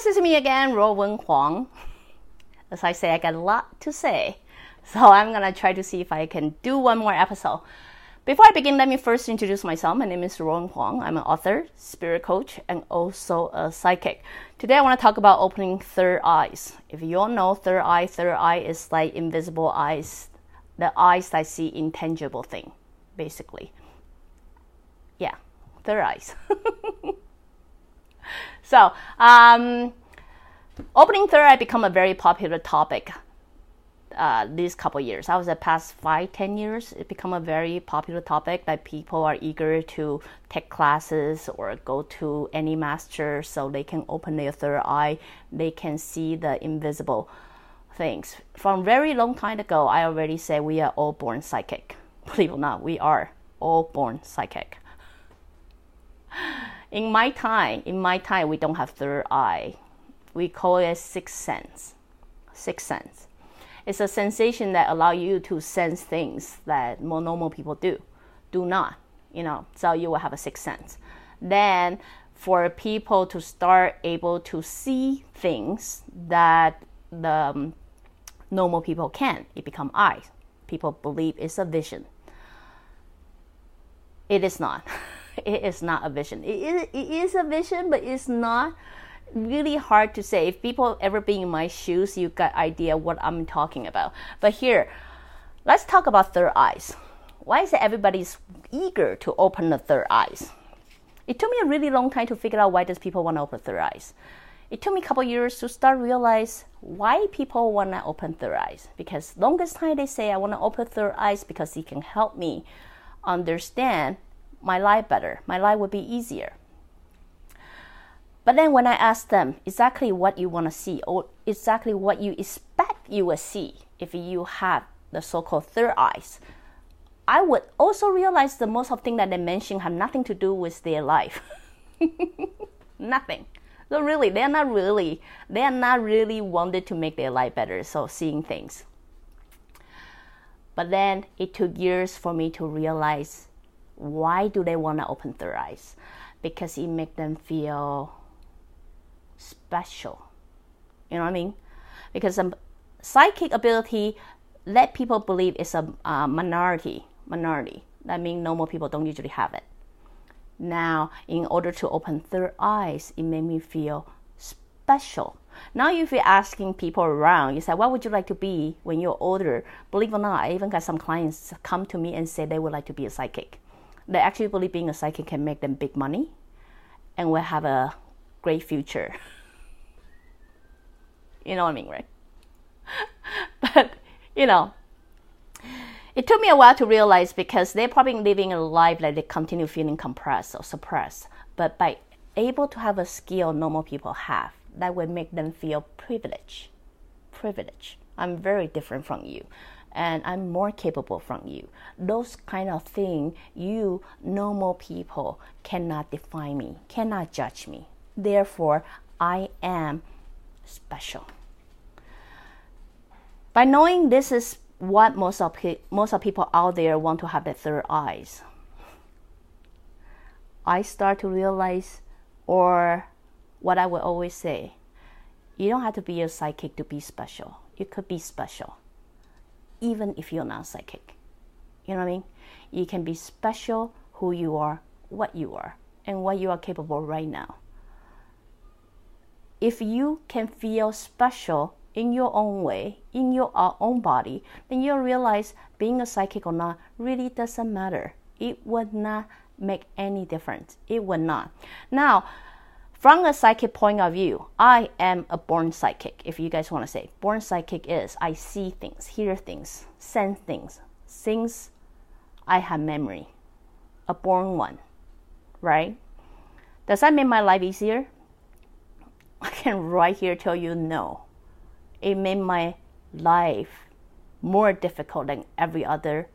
guys, it's me again, Rowan Huang. As I say, I got a lot to say, so I'm gonna try to see if I can do one more episode. Before I begin, let me first introduce myself. My name is Rowan Huang. I'm an author, spirit coach, and also a psychic. Today, I want to talk about opening third eyes. If you all know third eye, third eye is like invisible eyes, the eyes that see intangible thing, basically. Yeah, third eyes. So, um, opening third eye become a very popular topic uh, these couple years. I was the past five, ten years, it become a very popular topic that people are eager to take classes or go to any master so they can open their third eye. They can see the invisible things. From very long time ago, I already said we are all born psychic. Believe it or not, we are all born psychic in my time, in my time, we don't have third eye. We call it sixth sense. Sixth sense. It's a sensation that allow you to sense things that more normal people do, do not. You know, so you will have a sixth sense. Then, for people to start able to see things that the um, normal people can, it become eyes. People believe it's a vision. It is not. it is not a vision. It is, it is a vision, but it's not really hard to say. If people ever been in my shoes, you got idea what I'm talking about. But here, let's talk about third eyes. Why is everybody's eager to open the third eyes? It took me a really long time to figure out why does people want to open third eyes. It took me a couple years to start realize why people want to open third eyes. Because longest time they say I want to open third eyes because it can help me understand my life better. My life would be easier. But then when I ask them exactly what you want to see or exactly what you expect you will see if you have the so-called third eyes, I would also realize the most of things that they mention have nothing to do with their life. nothing. So really, they're not really, they're not really wanted to make their life better. So seeing things. But then it took years for me to realize why do they want to open their eyes? Because it makes them feel special. You know what I mean? Because um, psychic ability let people believe it's a uh, minority. Minority. That means normal people don't usually have it. Now, in order to open their eyes, it made me feel special. Now, if you're asking people around, you say, What would you like to be when you're older? Believe it or not, I even got some clients come to me and say they would like to be a psychic they actually believe being a psychic can make them big money and will have a great future. you know what I mean, right? but, you know, it took me a while to realize because they're probably living a life that they continue feeling compressed or suppressed. But by able to have a skill normal people have, that would make them feel privileged. Privilege. I'm very different from you and I'm more capable from you. Those kind of thing, you normal people cannot define me, cannot judge me. Therefore, I am special. By knowing this is what most of most of people out there want to have the third eyes, I start to realize, or what I will always say, you don't have to be a psychic to be special. You could be special even if you're not psychic. You know what I mean? You can be special who you are, what you are, and what you are capable right now. If you can feel special in your own way, in your own body, then you'll realize being a psychic or not really doesn't matter. It would not make any difference. It would not. Now, from a psychic point of view, I am a born psychic, if you guys want to say. Born psychic is I see things, hear things, sense things, things I have memory. A born one, right? Does that make my life easier? I can right here tell you no. It made my life more difficult than every other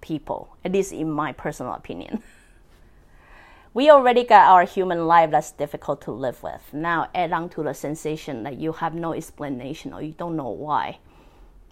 people, at least in my personal opinion. we already got our human life that's difficult to live with. Now add on to the sensation that you have no explanation or you don't know why.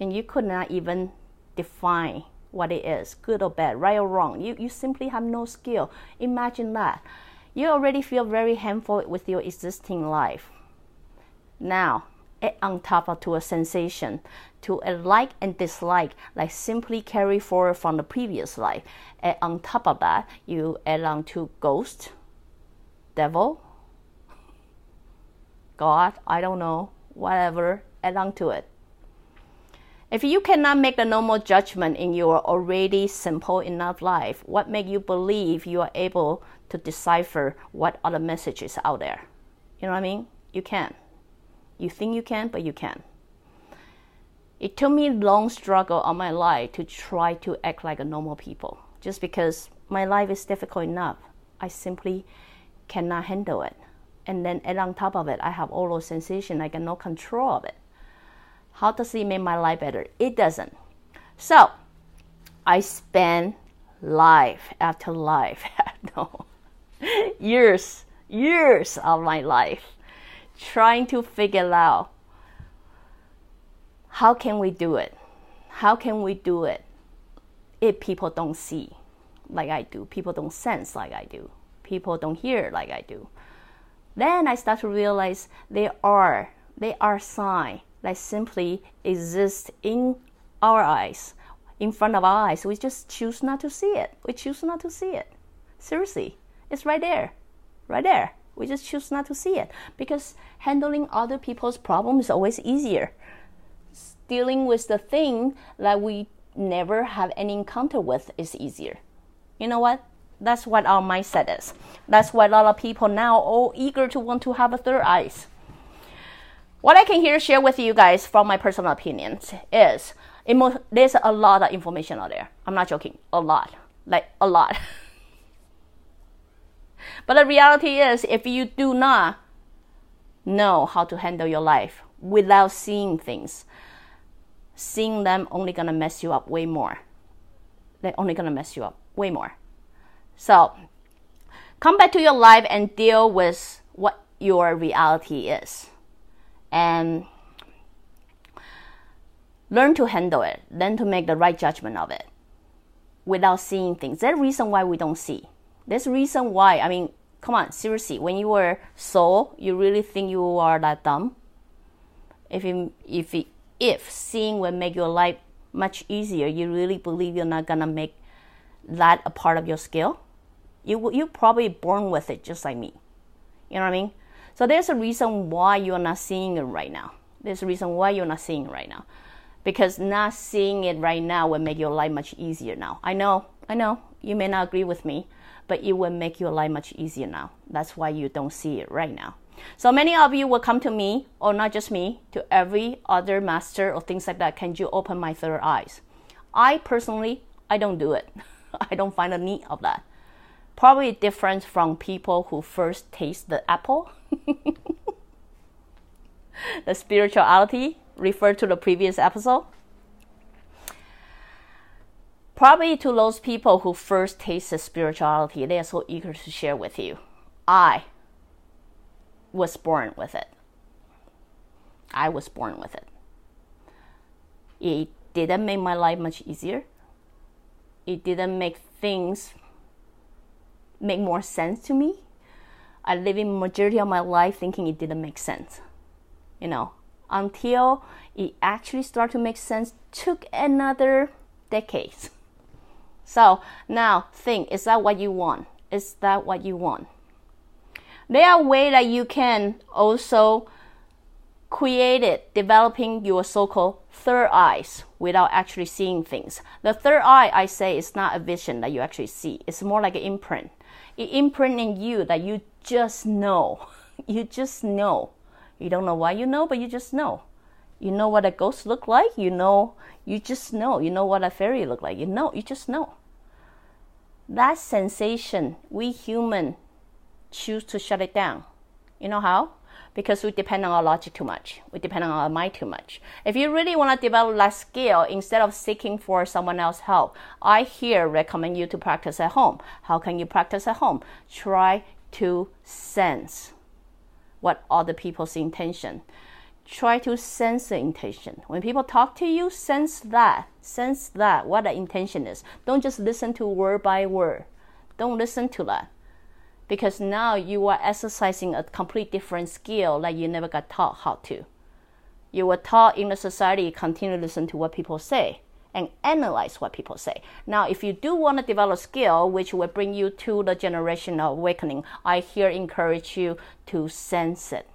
And you could not even define what it is, good or bad, right or wrong. You, you simply have no skill. Imagine that. You already feel very handful with your existing life. Now, add on top of to a sensation, to a like and dislike, like simply carry forward from the previous life. And on top of that, you add on to ghost, devil, God, I don't know, whatever, add on to it. If you cannot make a normal judgment in your already simple enough life, what make you believe you are able to decipher what other messages are out there? You know what I mean? You can. You think you can, but you can. It took me long struggle of my life to try to act like a normal people, just because my life is difficult enough. I simply cannot handle it. And then add on top of it, I have all those sensations, I got no control of it. How does it make my life better? It doesn't. So I spend life after life, no, years, years of my life trying to figure out how can we do it? How can we do it if people don't see like I do? People don't sense like I do. People don't hear like I do. Then I start to realize there are there are signs that simply exist in our eyes, in front of our eyes. We just choose not to see it. We choose not to see it. Seriously, it's right there, right there. We just choose not to see it because handling other people's problems is always easier. Dealing with the thing that we never have any encounter with is easier. You know what? That's what our mindset is. That's why a lot of people now all eager to want to have a third eyes what I can here share with you guys from my personal opinions is there's a lot of information out there. I'm not joking, a lot, like a lot. but the reality is, if you do not know how to handle your life without seeing things, seeing them only gonna mess you up way more. They're only gonna mess you up way more. So, come back to your life and deal with what your reality is and learn to handle it, learn to make the right judgment of it without seeing things. That's the reason why we don't see. That's reason why, I mean, come on, seriously, when you were soul, you really think you are that dumb? If, if, if seeing will make your life much easier, you really believe you're not gonna make that a part of your skill? You, you probably born with it just like me. You know what I mean? So there's a reason why you're not seeing it right now. There's a reason why you're not seeing it right now. Because not seeing it right now will make your life much easier now. I know, I know, you may not agree with me, but it will make your life much easier now. That's why you don't see it right now. So many of you will come to me, or not just me, to every other master or things like that. Can you open my third eyes? I personally, I don't do it. I don't find a need of that. Probably different from people who first taste the apple the spirituality referred to the previous episode. Probably to those people who first tasted spirituality, they are so eager to share with you. I was born with it. I was born with it. It didn't make my life much easier. It didn't make things make more sense to me I live in majority of my life thinking it didn't make sense. You know, until it actually started to make sense took another decades. So now think, is that what you want? Is that what you want? There are ways that you can also create it, developing your so-called third eyes without actually seeing things. The third eye, I say, is not a vision that you actually see. It's more like an imprint. It imprint in you that you just know. You just know. You don't know why you know, but you just know. You know what a ghost look like. You know. You just know. You know what a fairy look like. You know. You just know. That sensation, we human choose to shut it down. You know how? Because we depend on our logic too much. We depend on our mind too much. If you really want to develop that skill, instead of seeking for someone else's help, I here recommend you to practice at home. How can you practice at home? Try to sense what other people's intention. Try to sense the intention. When people talk to you, sense that. Sense that, what the intention is. Don't just listen to word by word. Don't listen to that. because now you are exercising a complete different skill that you never got taught how to. You were taught in the society continue to listen to what people say and analyze what people say. Now, if you do want to develop skill, which will bring you to the generational awakening, I here encourage you to sense it.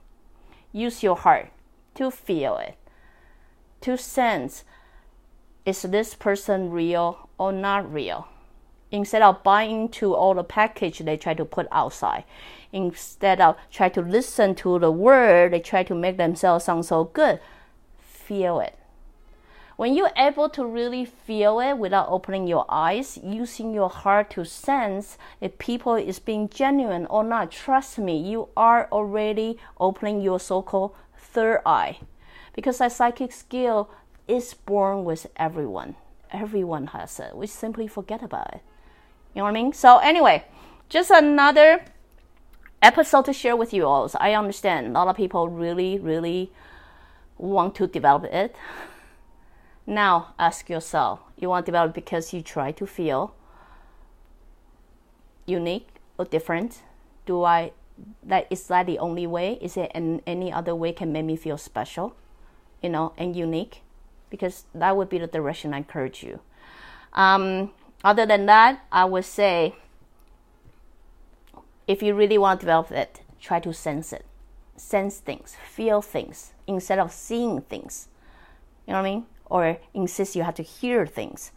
Use your heart to feel it, to sense is this person real or not real? Instead of buying into all the package they try to put outside, instead of try to listen to the word they try to make themselves sound so good, feel it when you're able to really feel it without opening your eyes, using your heart to sense if people is being genuine or not, trust me, you are already opening your so-called third eye. Because that psychic skill is born with everyone. Everyone has it. We simply forget about it. You know what I mean? So anyway, just another episode to share with you all. So I understand a lot of people really, really want to develop it. Now ask yourself you want to develop because you try to feel unique or different? Do I that is that the only way? Is it an, any other way can make me feel special, you know, and unique? Because that would be the direction I encourage you. Um, other than that, I would say if you really want to develop it, try to sense it. Sense things, feel things instead of seeing things. You know what I mean? or insist you have to hear things.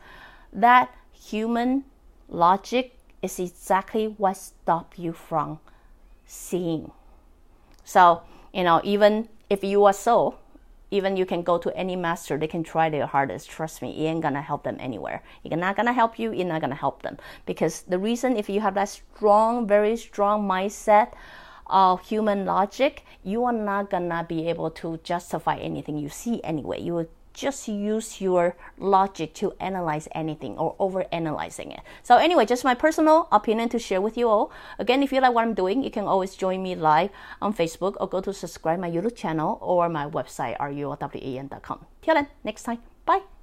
That human logic is exactly what stop you from seeing. So, you know, even if you are so, even you can go to any master, they can try their hardest. Trust me, it ain't gonna help them anywhere. It's not gonna help you, it's not gonna help them. Because the reason if you have that strong, very strong mindset of human logic, you are not gonna be able to justify anything you see anyway. You will just use your logic to analyze anything or over analyzing it. So anyway, just my personal opinion to share with you all. Again, if you like what I'm doing, you can always join me live on Facebook or go to subscribe my YouTube channel or my website ruowan.com. Till then, next time, bye.